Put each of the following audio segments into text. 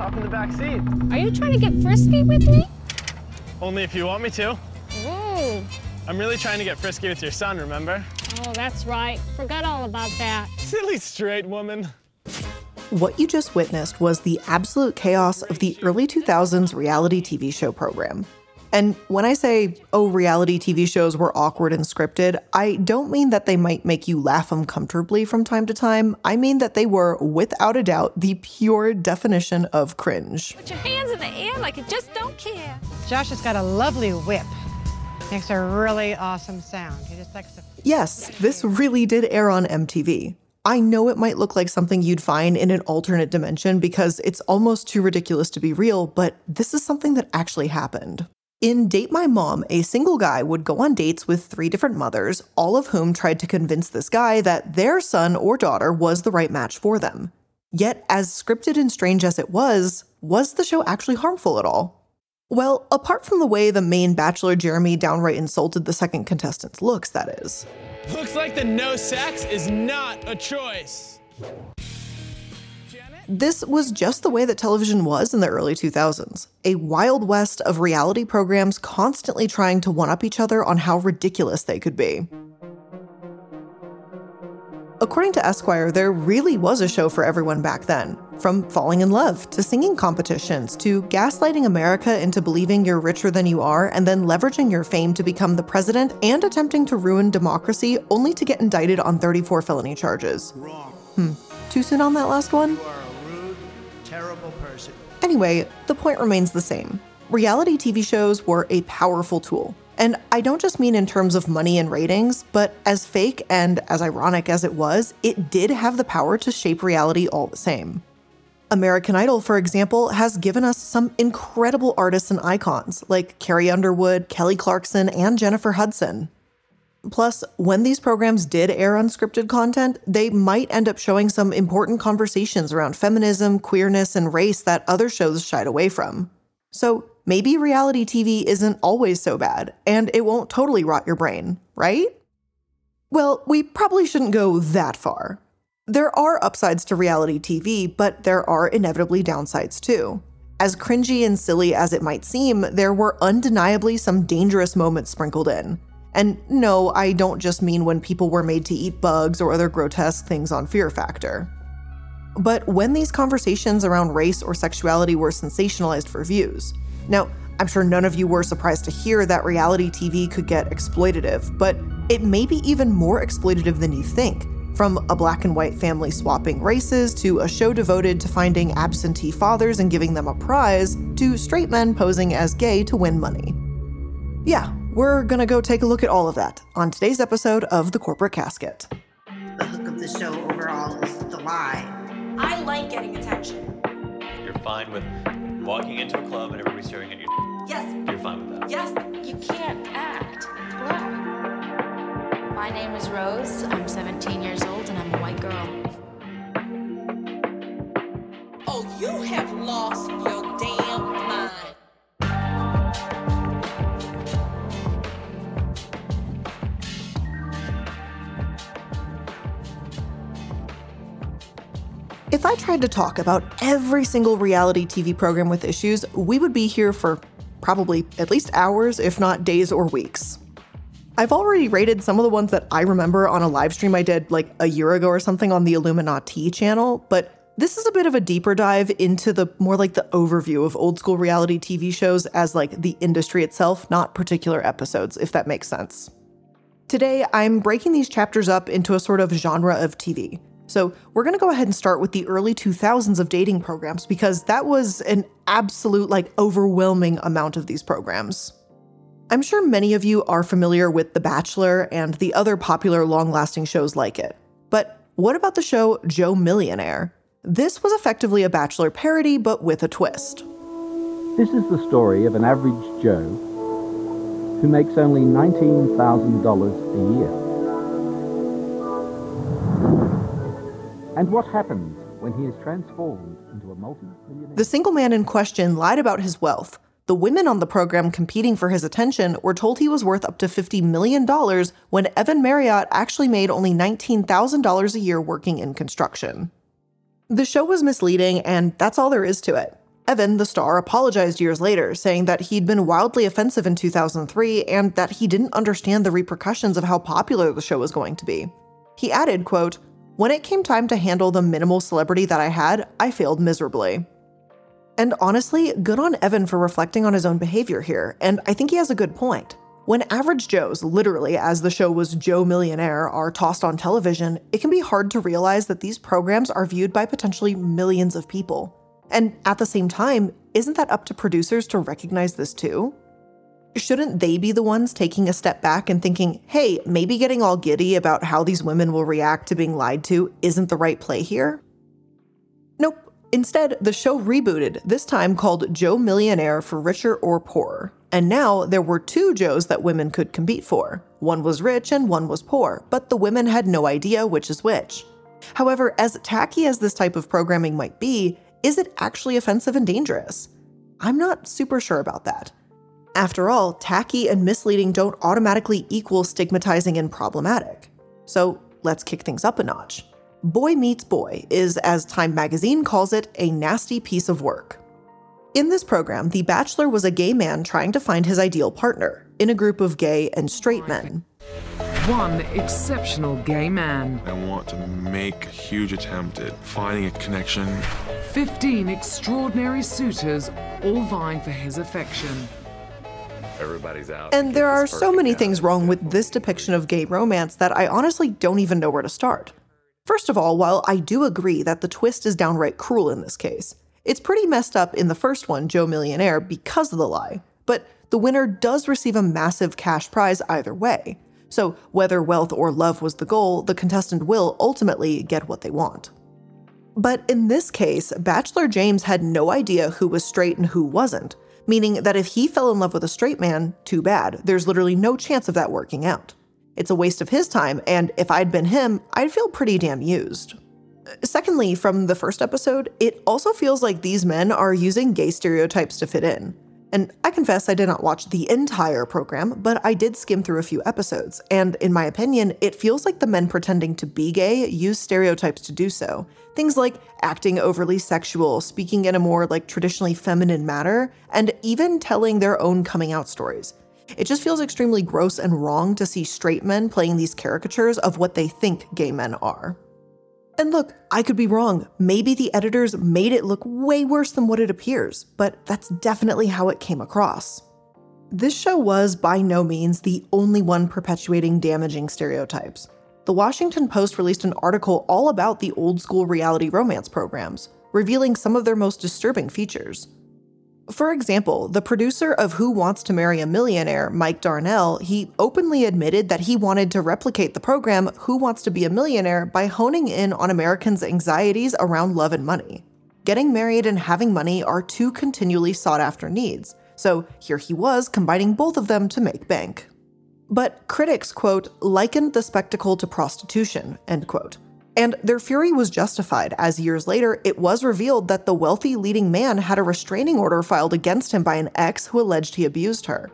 Hop in the back seat. Are you trying to get frisky with me? Only if you want me to. Ooh. I'm really trying to get frisky with your son, remember? Oh, that's right. Forgot all about that. Silly straight woman. What you just witnessed was the absolute chaos of the early 2000s reality TV show program. And when I say, oh, reality TV shows were awkward and scripted, I don't mean that they might make you laugh uncomfortably from time to time. I mean that they were, without a doubt, the pure definition of cringe. Put your hands in the air like you just don't care. Josh has got a lovely whip. Makes a really awesome sound. He just likes to. Yes, this really did air on MTV. I know it might look like something you'd find in an alternate dimension because it's almost too ridiculous to be real, but this is something that actually happened. In Date My Mom, a single guy would go on dates with three different mothers, all of whom tried to convince this guy that their son or daughter was the right match for them. Yet, as scripted and strange as it was, was the show actually harmful at all? Well, apart from the way the main bachelor Jeremy downright insulted the second contestant's looks, that is. Looks like the no sex is not a choice. This was just the way that television was in the early 2000s a wild west of reality programs constantly trying to one up each other on how ridiculous they could be. According to Esquire, there really was a show for everyone back then. From falling in love to singing competitions to gaslighting America into believing you're richer than you are and then leveraging your fame to become the president and attempting to ruin democracy only to get indicted on 34 felony charges. Hmm. Too soon on that last one? Terrible person. Anyway, the point remains the same. Reality TV shows were a powerful tool. And I don't just mean in terms of money and ratings, but as fake and as ironic as it was, it did have the power to shape reality all the same. American Idol, for example, has given us some incredible artists and icons like Carrie Underwood, Kelly Clarkson, and Jennifer Hudson. Plus, when these programs did air unscripted content, they might end up showing some important conversations around feminism, queerness, and race that other shows shied away from. So maybe reality TV isn't always so bad, and it won't totally rot your brain, right? Well, we probably shouldn't go that far. There are upsides to reality TV, but there are inevitably downsides too. As cringy and silly as it might seem, there were undeniably some dangerous moments sprinkled in. And no, I don't just mean when people were made to eat bugs or other grotesque things on Fear Factor. But when these conversations around race or sexuality were sensationalized for views. Now, I'm sure none of you were surprised to hear that reality TV could get exploitative, but it may be even more exploitative than you think. From a black and white family swapping races to a show devoted to finding absentee fathers and giving them a prize, to straight men posing as gay to win money. Yeah, we're gonna go take a look at all of that on today's episode of The Corporate Casket. The hook of the show overall is the lie. I like getting attention. You're fine with walking into a club and everybody staring at you. Yes, You're fine with that. yes, you can't act black. My name is Rose. I'm 17 years old and I'm a white girl. Oh, you have lost your I tried to talk about every single reality TV program with issues, we would be here for probably at least hours, if not days or weeks. I've already rated some of the ones that I remember on a live stream I did like a year ago or something on the iilluminaughtii channel, but this is a bit of a deeper dive into the more like the overview of old school reality TV shows as like the industry itself, not particular episodes, if that makes sense. Today, I'm breaking these chapters up into a sort of genre of TV. So, we're going to go ahead and start with the early 2000s of dating programs because that was an absolute, like, overwhelming amount of these programs. I'm sure many of you are familiar with The Bachelor and the other popular long lasting shows like it. But what about the show Joe Millionaire? This was effectively a Bachelor parody, but with a twist. This is the story of an average Joe who makes only $19,000 a year. And what happens when he is transformed into a multi-millionaire? The single man in question lied about his wealth. The women on the program competing for his attention were told he was worth up to $50 million when Evan Marriott actually made only $19,000 a year working in construction. The show was misleading, and that's all there is to it. Evan, the star, apologized years later, saying that he'd been wildly offensive in 2003 and that he didn't understand the repercussions of how popular the show was going to be. He added, quote, When it came time to handle the minimal celebrity that I had, I failed miserably. And honestly, good on Evan for reflecting on his own behavior here, and I think he has a good point. When average Joes, literally as the show was Joe Millionaire, are tossed on television, it can be hard to realize that these programs are viewed by potentially millions of people. And at the same time, isn't that up to producers to recognize this too? Shouldn't they be the ones taking a step back and thinking, hey, maybe getting all giddy about how these women will react to being lied to isn't the right play here? Nope. Instead, the show rebooted, this time called Joe Millionaire for Richer or Poorer. And now there were two Joes that women could compete for. One was rich and one was poor, but the women had no idea which is which. However, as tacky as this type of programming might be, is it actually offensive and dangerous? I'm not super sure about that. After all, tacky and misleading don't automatically equal stigmatizing and problematic. So let's kick things up a notch. Boy Meets Boy is, as Time magazine calls it, a nasty piece of work. In this program, The Bachelor was a gay man trying to find his ideal partner in a group of gay and straight men. One exceptional gay man. I want to make a huge attempt at finding a connection. 15 extraordinary suitors, all vying for his affection. Everybody's out. And there are so many things wrong with this depiction of gay romance that I honestly don't even know where to start. First of all, while I do agree that the twist is downright cruel in this case, it's pretty messed up in the first one, Joe Millionaire, because of the lie. But the winner does receive a massive cash prize either way. So, whether wealth or love was the goal, the contestant will ultimately get what they want. But in this case, Bachelor James had no idea who was straight and who wasn't, meaning that if he fell in love with a straight man, too bad. There's literally no chance of that working out. It's a waste of his time, and if I'd been him, I'd feel pretty damn used. Secondly, from the first episode, it also feels like these men are using gay stereotypes to fit in. And I confess I did not watch the entire program, but I did skim through a few episodes, and in my opinion, it feels like the men pretending to be gay use stereotypes to do so. Things like acting overly sexual, speaking in a more like traditionally feminine manner, and even telling their own coming out stories. It just feels extremely gross and wrong to see straight men playing these caricatures of what they think gay men are. And look, I could be wrong. Maybe the editors made it look way worse than what it appears, but that's definitely how it came across. This show was by no means the only one perpetuating damaging stereotypes. The Washington Post released an article all about the old school reality romance programs, revealing some of their most disturbing features. For example, the producer of Who Wants to Marry a Millionaire, Mike Darnell, he openly admitted that he wanted to replicate the program Who Wants to Be a Millionaire by honing in on Americans' anxieties around love and money. Getting married and having money are two continually sought after needs, so here he was combining both of them to make bank. But critics, quote, likened the spectacle to prostitution, end quote. And their fury was justified, as years later it was revealed that the wealthy leading man had a restraining order filed against him by an ex who alleged he abused her.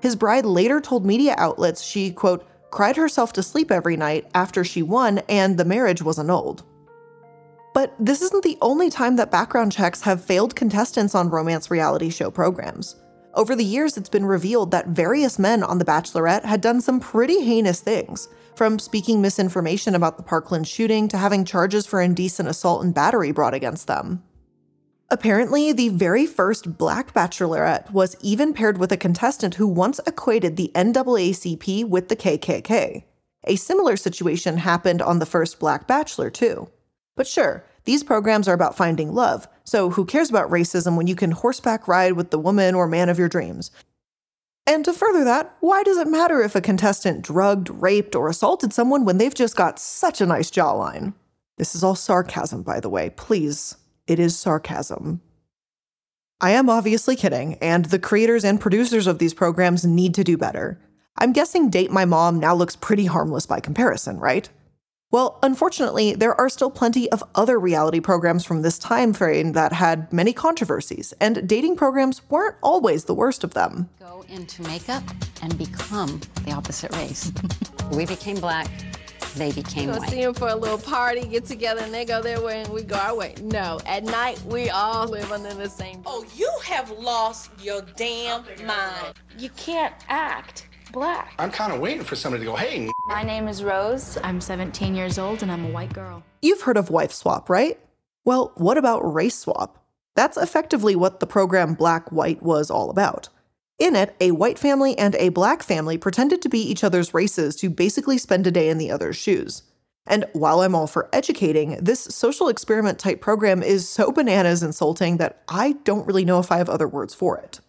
His bride later told media outlets she, quote, cried herself to sleep every night after she won and the marriage was annulled. But this isn't the only time that background checks have failed contestants on romance reality show programs. Over the years, it's been revealed that various men on The Bachelorette had done some pretty heinous things, from speaking misinformation about the Parkland shooting to having charges for indecent assault and battery brought against them. Apparently, the very first Black Bachelorette was even paired with a contestant who once equated the NAACP with the KKK. A similar situation happened on the first Black Bachelor, too. But sure, these programs are about finding love, so who cares about racism when you can horseback ride with the woman or man of your dreams? And to further that, why does it matter if a contestant drugged, raped, or assaulted someone when they've just got such a nice jawline? This is all sarcasm, by the way. Please, it is sarcasm. I am obviously kidding, and the creators and producers of these programs need to do better. I'm guessing Date My Mom now looks pretty harmless by comparison, right? Well, unfortunately, there are still plenty of other reality programs from this time frame that had many controversies, and dating programs weren't always the worst of them. Go into makeup and become the opposite race. we became black, they became Go white. see them for a little party, get together, and they go their way and we go our way. No, at night we all live under the same. Oh, you have lost your damn mind. You can't act black. I'm kind of waiting for somebody to go, hey. My name is Rose. I'm 17 years old and I'm a white girl. You've heard of wife swap, right? Well, what about race swap? That's effectively what the program Black White was all about. In it, a white family and a black family pretended to be each other's races to basically spend a day in the other's shoes. And while I'm all for educating, this social experiment type program is so bananas insulting that I don't really know if I have other words for it.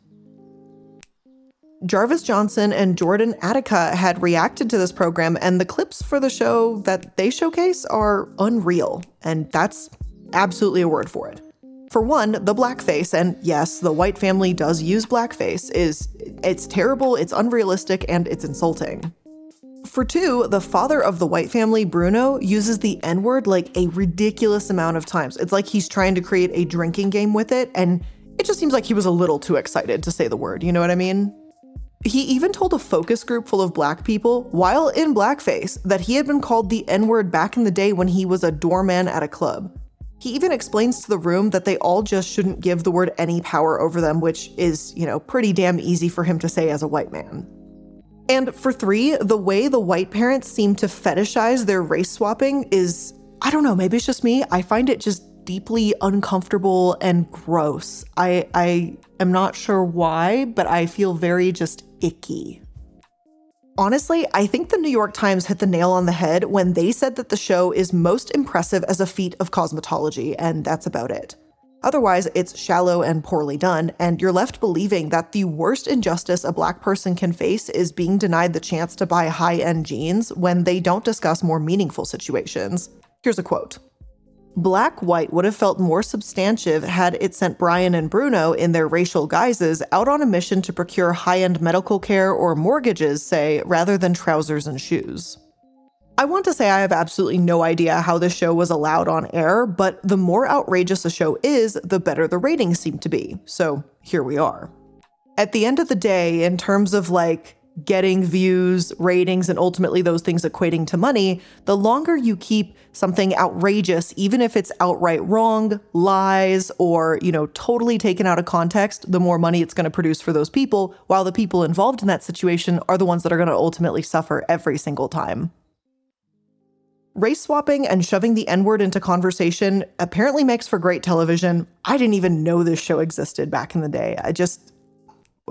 Jarvis Johnson and Jordan Adika had reacted to this program, and the clips for the show that they showcase are unreal, and that's absolutely a word for it. For one, the blackface, and yes, the white family does use blackface, is it's terrible, it's unrealistic, and it's insulting. For two, the father of the white family, Bruno, uses the N word like a ridiculous amount of times. It's like he's trying to create a drinking game with it, and it just seems like he was a little too excited to say the word, you know what I mean? He even told a focus group full of black people, while in blackface, that he had been called the N word back in the day when he was a doorman at a club. He even explains to the room that they all just shouldn't give the word any power over them, which is, you know, pretty damn easy for him to say as a white man. And for three, the way the white parents seem to fetishize their race swapping is, I don't know, maybe it's just me. I find it just deeply uncomfortable and gross. I I am not sure why, but I feel very just icky. Honestly, I think the New York Times hit the nail on the head when they said that the show is most impressive as a feat of cosmetology, and that's about it. Otherwise, it's shallow and poorly done, and you're left believing that the worst injustice a black person can face is being denied the chance to buy high end jeans when they don't discuss more meaningful situations. Here's a quote Black White would have felt more substantive had it sent Brian and Bruno in their racial guises out on a mission to procure high end medical care or mortgages, say, rather than trousers and shoes. I want to say I have absolutely no idea how this show was allowed on air, but the more outrageous a show is, the better the ratings seem to be. So here we are. At the end of the day, in terms of like getting views, ratings, and ultimately those things equating to money, the longer you keep something outrageous, even if it's outright wrong, lies, or, you know, totally taken out of context, the more money it's going to produce for those people, while the people involved in that situation are the ones that are going to ultimately suffer every single time. Race swapping and shoving the N word into conversation apparently makes for great television. I didn't even know this show existed back in the day. I just,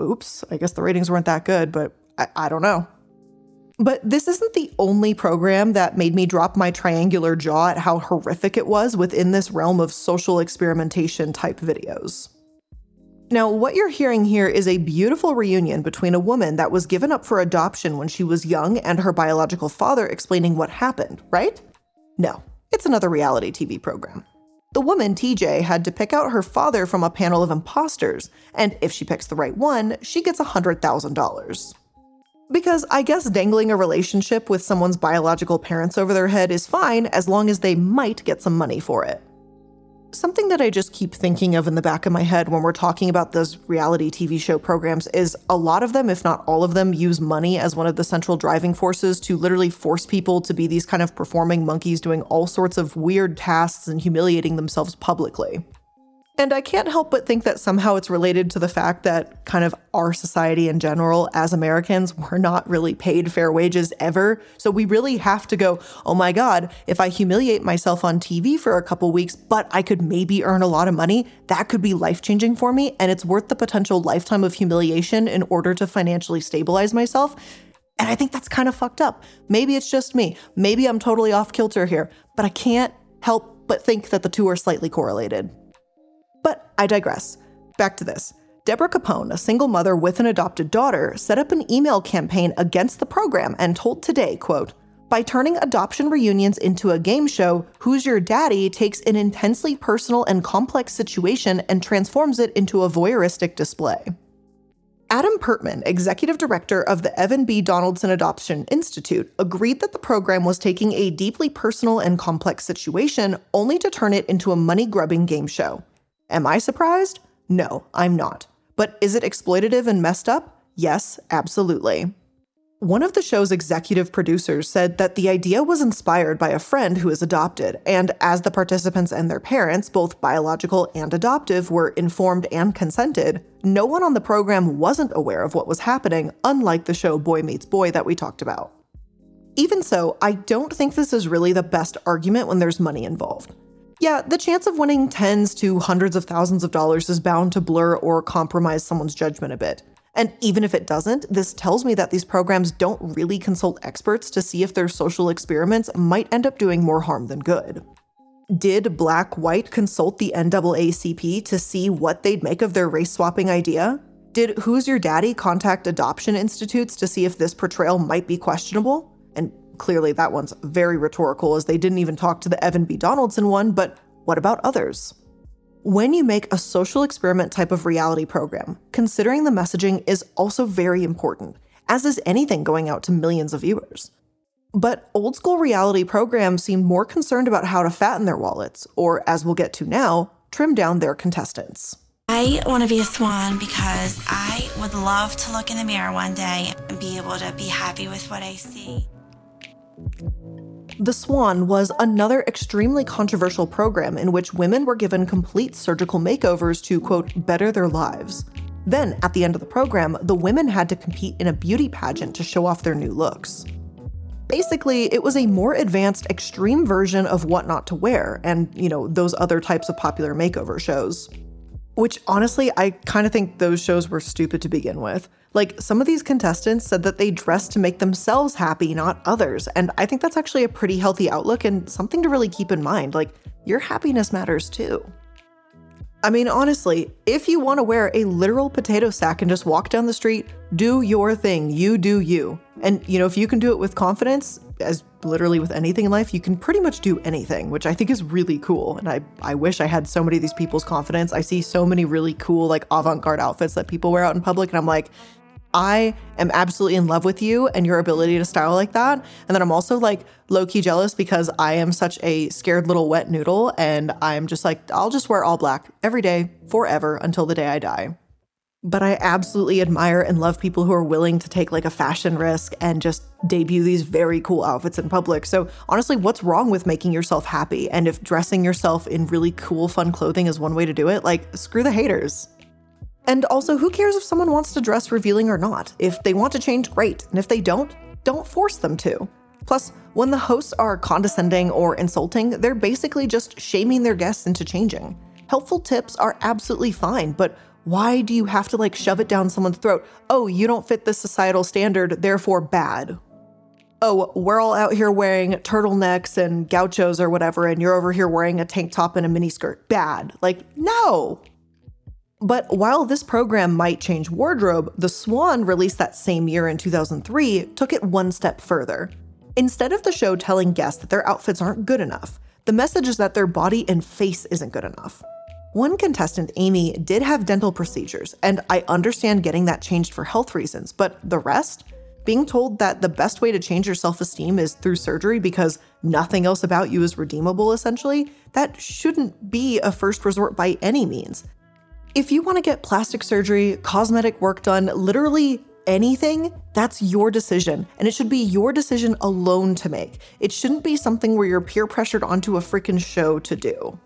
oops, I guess the ratings weren't that good, but I, I don't know. But this isn't the only program that made me drop my triangular jaw at how horrific it was within this realm of social experimentation type videos. Now, what you're hearing here is a beautiful reunion between a woman that was given up for adoption when she was young and her biological father explaining what happened, right? No, it's another reality TV program. The woman, TJ, had to pick out her father from a panel of imposters, and if she picks the right one, she gets $100,000. Because I guess dangling a relationship with someone's biological parents over their head is fine as long as they might get some money for it. Something that I just keep thinking of in the back of my head when we're talking about those reality TV show programs is a lot of them, if not all of them, use money as one of the central driving forces to literally force people to be these kind of performing monkeys doing all sorts of weird tasks and humiliating themselves publicly. And I can't help but think that somehow it's related to the fact that kind of our society in general, as Americans, we're not really paid fair wages ever. So we really have to go, oh my God, if I humiliate myself on TV for a couple weeks, but I could maybe earn a lot of money, that could be life changing for me. And it's worth the potential lifetime of humiliation in order to financially stabilize myself. And I think that's kind of fucked up. Maybe it's just me. Maybe I'm totally off kilter here, but I can't help but think that the two are slightly correlated. But I digress. Back to this. Deborah Capone, a single mother with an adopted daughter, set up an email campaign against the program and told Today, quote, By turning adoption reunions into a game show, Who's Your Daddy takes an intensely personal and complex situation and transforms it into a voyeuristic display. Adam Pertman, executive director of the Evan B. Donaldson Adoption Institute, agreed that the program was taking a deeply personal and complex situation only to turn it into a money grubbing game show. Am I surprised? No, I'm not. But is it exploitative and messed up? Yes, absolutely. One of the show's executive producers said that the idea was inspired by a friend who is adopted, and as the participants and their parents, both biological and adoptive, were informed and consented, no one on the program wasn't aware of what was happening, unlike the show Boy Meets Boy that we talked about. Even so, I don't think this is really the best argument when there's money involved. Yeah, the chance of winning tens to hundreds of thousands of dollars is bound to blur or compromise someone's judgment a bit. And even if it doesn't, this tells me that these programs don't really consult experts to see if their social experiments might end up doing more harm than good. Did Black White consult the NAACP to see what they'd make of their race swapping idea? Did Who's Your Daddy contact adoption institutes to see if this portrayal might be questionable? Clearly that one's very rhetorical as they didn't even talk to the Evan B. Donaldson one, but what about others? When you make a social experiment type of reality program, considering the messaging is also very important, as is anything going out to millions of viewers. But old school reality programs seem more concerned about how to fatten their wallets, or as we'll get to now, trim down their contestants. I want to be a swan because I would love to look in the mirror one day and be able to be happy with what I see. The Swan was another extremely controversial program in which women were given complete surgical makeovers to, quote, better their lives. Then, at the end of the program, the women had to compete in a beauty pageant to show off their new looks. Basically, it was a more advanced, extreme version of What Not to Wear and, you know, those other types of popular makeover shows. Which honestly, I kind of think those shows were stupid to begin with. Like, some of these contestants said that they dressed to make themselves happy, not others. And I think that's actually a pretty healthy outlook and something to really keep in mind. Like, your happiness matters too. I mean, honestly, if you want to wear a literal potato sack and just walk down the street, do your thing. You do you. And, you know, if you can do it with confidence, as literally with anything in life, you can pretty much do anything, which I think is really cool. And I, I wish I had so many of these people's confidence. I see so many really cool, like avant garde outfits that people wear out in public, and I'm like, I am absolutely in love with you and your ability to style like that. And then I'm also like low key jealous because I am such a scared little wet noodle and I'm just like, I'll just wear all black every day, forever, until the day I die. But I absolutely admire and love people who are willing to take like a fashion risk and just debut these very cool outfits in public. So, honestly, what's wrong with making yourself happy? And if dressing yourself in really cool, fun clothing is one way to do it, like, screw the haters. And also, who cares if someone wants to dress revealing or not? If they want to change, great. And if they don't, don't force them to. Plus, when the hosts are condescending or insulting, they're basically just shaming their guests into changing. Helpful tips are absolutely fine, but why do you have to like shove it down someone's throat? Oh, you don't fit the societal standard, therefore bad. Oh, we're all out here wearing turtlenecks and gauchos or whatever, and you're over here wearing a tank top and a miniskirt. Bad. Like, no. But while this program might change wardrobe, The Swan, released that same year in 2003, took it one step further. Instead of the show telling guests that their outfits aren't good enough, the message is that their body and face isn't good enough. One contestant, Amy, did have dental procedures, and I understand getting that changed for health reasons, but the rest? Being told that the best way to change your self esteem is through surgery because nothing else about you is redeemable, essentially, that shouldn't be a first resort by any means. If you want to get plastic surgery, cosmetic work done, literally anything, that's your decision. And it should be your decision alone to make. It shouldn't be something where you're peer pressured onto a freaking show to do.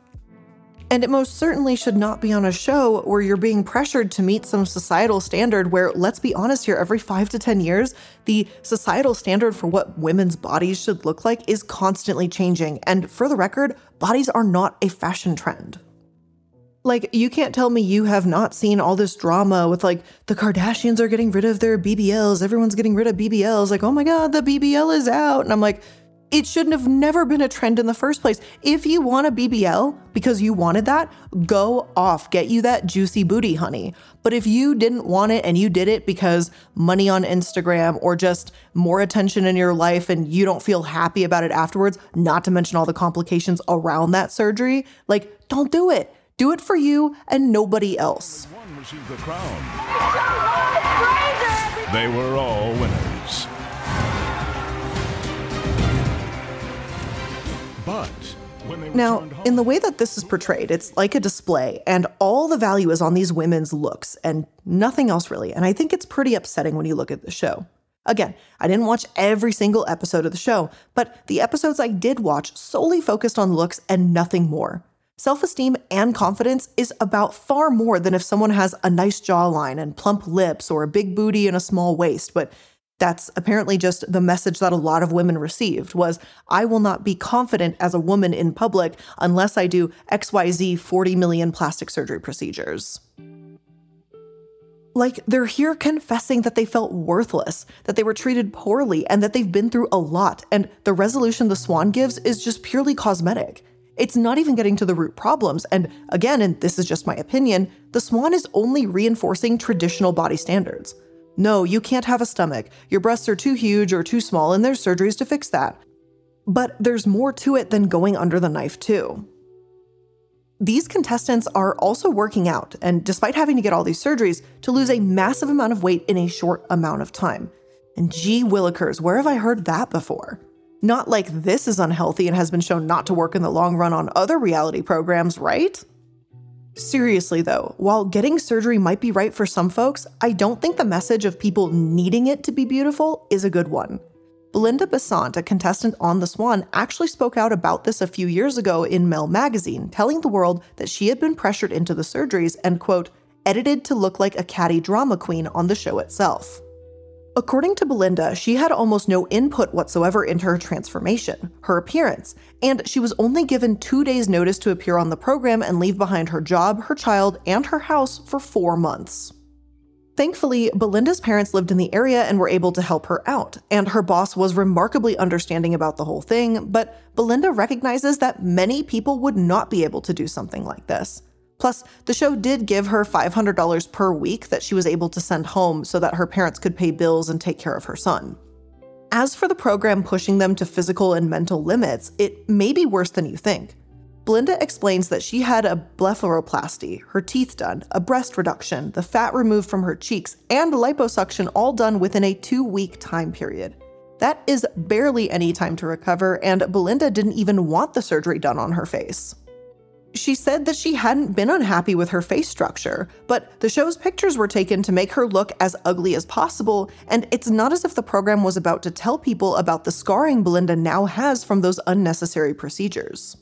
And it most certainly should not be on a show where you're being pressured to meet some societal standard where, let's be honest here, every five to 10 years, the societal standard for what women's bodies should look like is constantly changing. And for the record, bodies are not a fashion trend. Like, you can't tell me you have not seen all this drama with like the Kardashians are getting rid of their BBLs, everyone's getting rid of BBLs. Like, oh my God, the BBL is out. And I'm like, It shouldn't have never been a trend in the first place. If you want a BBL because you wanted that, go off, get you that juicy booty, honey. But if you didn't want it and you did it because money on Instagram or just more attention in your life and you don't feel happy about it afterwards, not to mention all the complications around that surgery, like, don't do it. Do it for you and nobody else. They were all winners. Now, in the way that this is portrayed, it's like a display, and all the value is on these women's looks and nothing else really. And I think it's pretty upsetting when you look at the show. Again, I didn't watch every single episode of the show, but the episodes I did watch solely focused on looks and nothing more. Self esteem and confidence is about far more than if someone has a nice jawline and plump lips or a big booty and a small waist, but that's apparently just the message that a lot of women received was I will not be confident as a woman in public unless I do XYZ 40 million plastic surgery procedures. Like they're here confessing that they felt worthless, that they were treated poorly, and that they've been through a lot, and the resolution the swan gives is just purely cosmetic. It's not even getting to the root problems, and again, and this is just my opinion, the swan is only reinforcing traditional body standards. No, you can't have a stomach. Your breasts are too huge or too small, and there's surgeries to fix that. But there's more to it than going under the knife, too. These contestants are also working out, and despite having to get all these surgeries, to lose a massive amount of weight in a short amount of time. And gee willikers, where have I heard that before? Not like this is unhealthy and has been shown not to work in the long run on other reality programs, right? Seriously, though, while getting surgery might be right for some folks, I don't think the message of people needing it to be beautiful is a good one. Belinda Besant, a contestant on The Swan, actually spoke out about this a few years ago in Mel magazine, telling the world that she had been pressured into the surgeries and, quote, edited to look like a catty drama queen on the show itself. According to Belinda, she had almost no input whatsoever into her transformation, her appearance, and she was only given two days' notice to appear on the program and leave behind her job, her child, and her house for four months. Thankfully, Belinda's parents lived in the area and were able to help her out, and her boss was remarkably understanding about the whole thing, but Belinda recognizes that many people would not be able to do something like this. Plus, the show did give her $500 per week that she was able to send home so that her parents could pay bills and take care of her son. As for the program pushing them to physical and mental limits, it may be worse than you think. Belinda explains that she had a blepharoplasty, her teeth done, a breast reduction, the fat removed from her cheeks, and liposuction all done within a two week time period. That is barely any time to recover, and Belinda didn't even want the surgery done on her face. She said that she hadn't been unhappy with her face structure, but the show's pictures were taken to make her look as ugly as possible, and it's not as if the program was about to tell people about the scarring Belinda now has from those unnecessary procedures.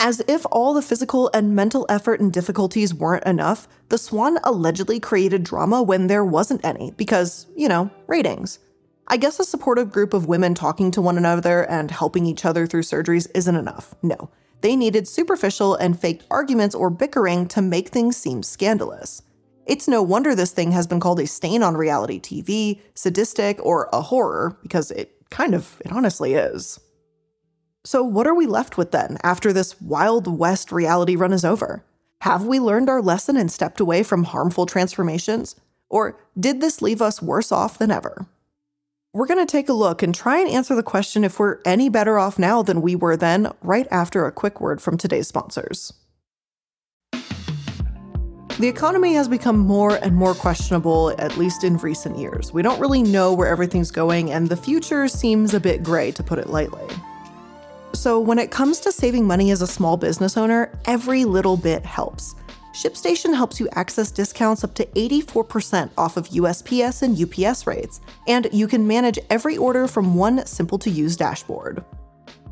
As if all the physical and mental effort and difficulties weren't enough, The Swan allegedly created drama when there wasn't any, because, you know, ratings. I guess a supportive group of women talking to one another and helping each other through surgeries isn't enough. No. They needed superficial and faked arguments or bickering to make things seem scandalous. It's no wonder this thing has been called a stain on reality TV, sadistic, or a horror, because it kind of, it honestly is. So, what are we left with then after this Wild West reality run is over? Have we learned our lesson and stepped away from harmful transformations? Or did this leave us worse off than ever? We're going to take a look and try and answer the question if we're any better off now than we were then, right after a quick word from today's sponsors. The economy has become more and more questionable, at least in recent years. We don't really know where everything's going, and the future seems a bit gray, to put it lightly. So, when it comes to saving money as a small business owner, every little bit helps. ShipStation helps you access discounts up to 84% off of USPS and UPS rates, and you can manage every order from one simple to use dashboard.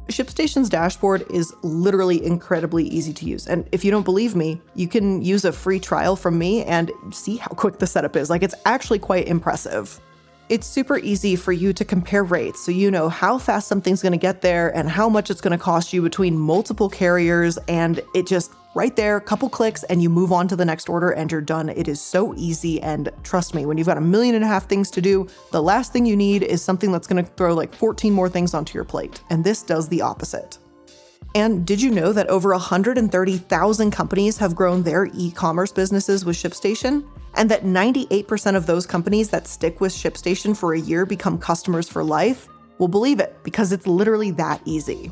ShipStation's dashboard is literally incredibly easy to use. And if you don't believe me, you can use a free trial from me and see how quick the setup is. Like, it's actually quite impressive. It's super easy for you to compare rates so you know how fast something's going to get there and how much it's going to cost you between multiple carriers. And it just right there, couple clicks, and you move on to the next order and you're done. It is so easy. And trust me, when you've got a million and a half things to do, the last thing you need is something that's going to throw like 14 more things onto your plate. And this does the opposite. And did you know that over 130,000 companies have grown their e commerce businesses with ShipStation? And that 98% of those companies that stick with ShipStation for a year become customers for life? Well, believe it, because it's literally that easy.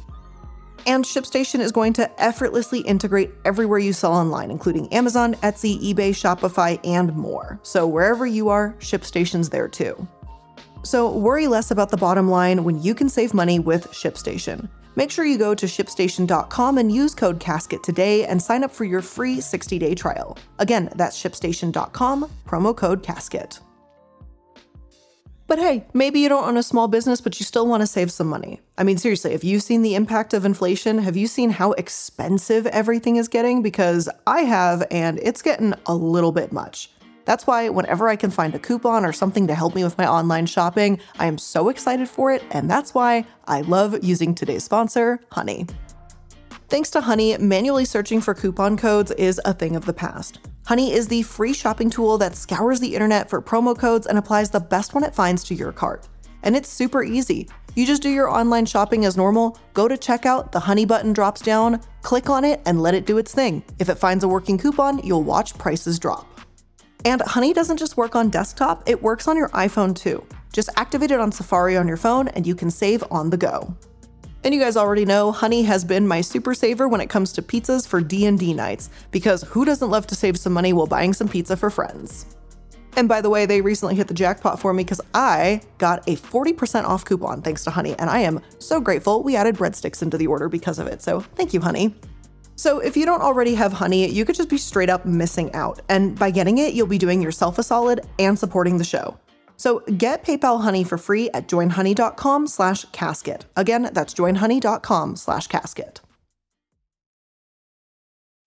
And ShipStation is going to effortlessly integrate everywhere you sell online, including Amazon, Etsy, eBay, Shopify, and more. So wherever you are, ShipStation's there too. So worry less about the bottom line when you can save money with ShipStation. Make sure you go to shipstation.com and use code CASKET today and sign up for your free 60 day trial. Again, that's shipstation.com, promo code CASKET. But hey, maybe you don't own a small business, but you still want to save some money. I mean, seriously, have you seen the impact of inflation? Have you seen how expensive everything is getting? Because I have, and it's getting a little bit much. That's why whenever I can find a coupon or something to help me with my online shopping, I am so excited for it, and that's why I love using today's sponsor, Honey. Thanks to Honey, manually searching for coupon codes is a thing of the past. Honey is the free shopping tool that scours the internet for promo codes and applies the best one it finds to your cart. And it's super easy. You just do your online shopping as normal, go to checkout, the Honey button drops down, click on it, and let it do its thing. If it finds a working coupon, you'll watch prices drop. And Honey doesn't just work on desktop, it works on your iPhone too. Just activate it on Safari on your phone and you can save on the go. And you guys already know Honey has been my super saver when it comes to pizzas for D&D nights because who doesn't love to save some money while buying some pizza for friends? And by the way, they recently hit the jackpot for me because I got a 40% off coupon thanks to Honey, and I am so grateful we added breadsticks into the order because of it. So thank you, Honey. So, if you don't already have honey, you could just be straight up missing out. And by getting it, you'll be doing yourself a solid and supporting the show. So, get PayPal Honey for free at joinhoney.com/casket. Again, that's joinhoney.com/casket.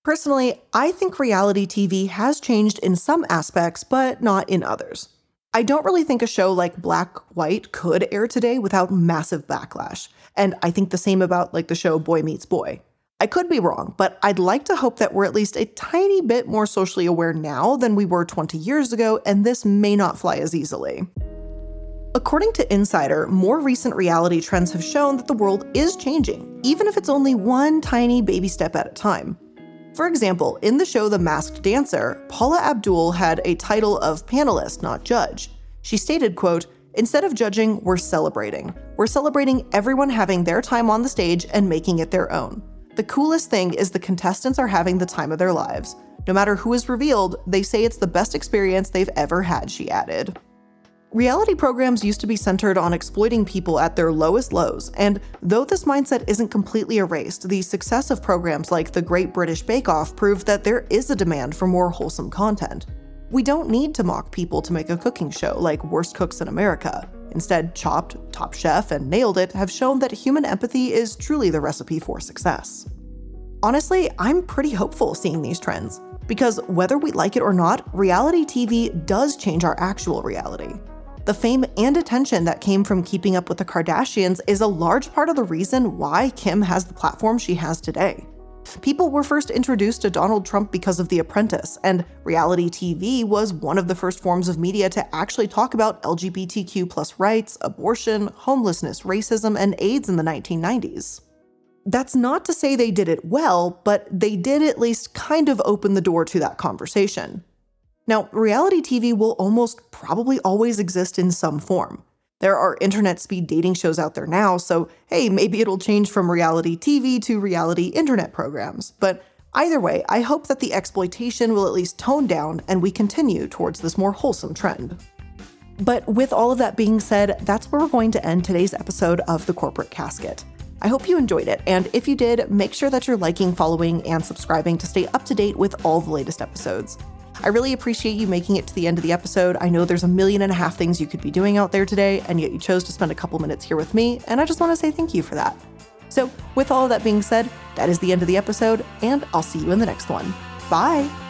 Personally, I think reality TV has changed in some aspects, but not in others. I don't really think a show like Black White could air today without massive backlash. And I think the same about like the show Boy Meets Boy. I could be wrong, but I'd like to hope that we're at least a tiny bit more socially aware now than we were 20 years ago, and this may not fly as easily. According to Insider, more recent reality trends have shown that the world is changing, even if it's only one tiny baby step at a time. For example, in the show The Masked Dancer, Paula Abdul had a title of panelist, not judge. She stated, quote, Instead of judging, we're celebrating. We're celebrating everyone having their time on the stage and making it their own. The coolest thing is the contestants are having the time of their lives. No matter who is revealed, they say it's the best experience they've ever had, she added. Reality programs used to be centered on exploiting people at their lowest lows, and though this mindset isn't completely erased, the success of programs like The Great British Bake Off proved that there is a demand for more wholesome content. We don't need to mock people to make a cooking show like Worst Cooks in America. Instead, Chopped, Top Chef, and Nailed It have shown that human empathy is truly the recipe for success. Honestly, I'm pretty hopeful seeing these trends, because whether we like it or not, reality TV does change our actual reality. The fame and attention that came from keeping up with the Kardashians is a large part of the reason why Kim has the platform she has today. People were first introduced to Donald Trump because of The Apprentice, and reality TV was one of the first forms of media to actually talk about LGBTQ plus rights, abortion, homelessness, racism, and AIDS in the 1990s. That's not to say they did it well, but they did at least kind of open the door to that conversation. Now, reality TV will almost probably always exist in some form. There are internet speed dating shows out there now, so hey, maybe it'll change from reality TV to reality internet programs. But either way, I hope that the exploitation will at least tone down and we continue towards this more wholesome trend. But with all of that being said, that's where we're going to end today's episode of The Corporate Casket. I hope you enjoyed it, and if you did, make sure that you're liking, following, and subscribing to stay up to date with all the latest episodes. I really appreciate you making it to the end of the episode. I know there's a million and a half things you could be doing out there today, and yet you chose to spend a couple minutes here with me, and I just want to say thank you for that. So, with all of that being said, that is the end of the episode, and I'll see you in the next one. Bye!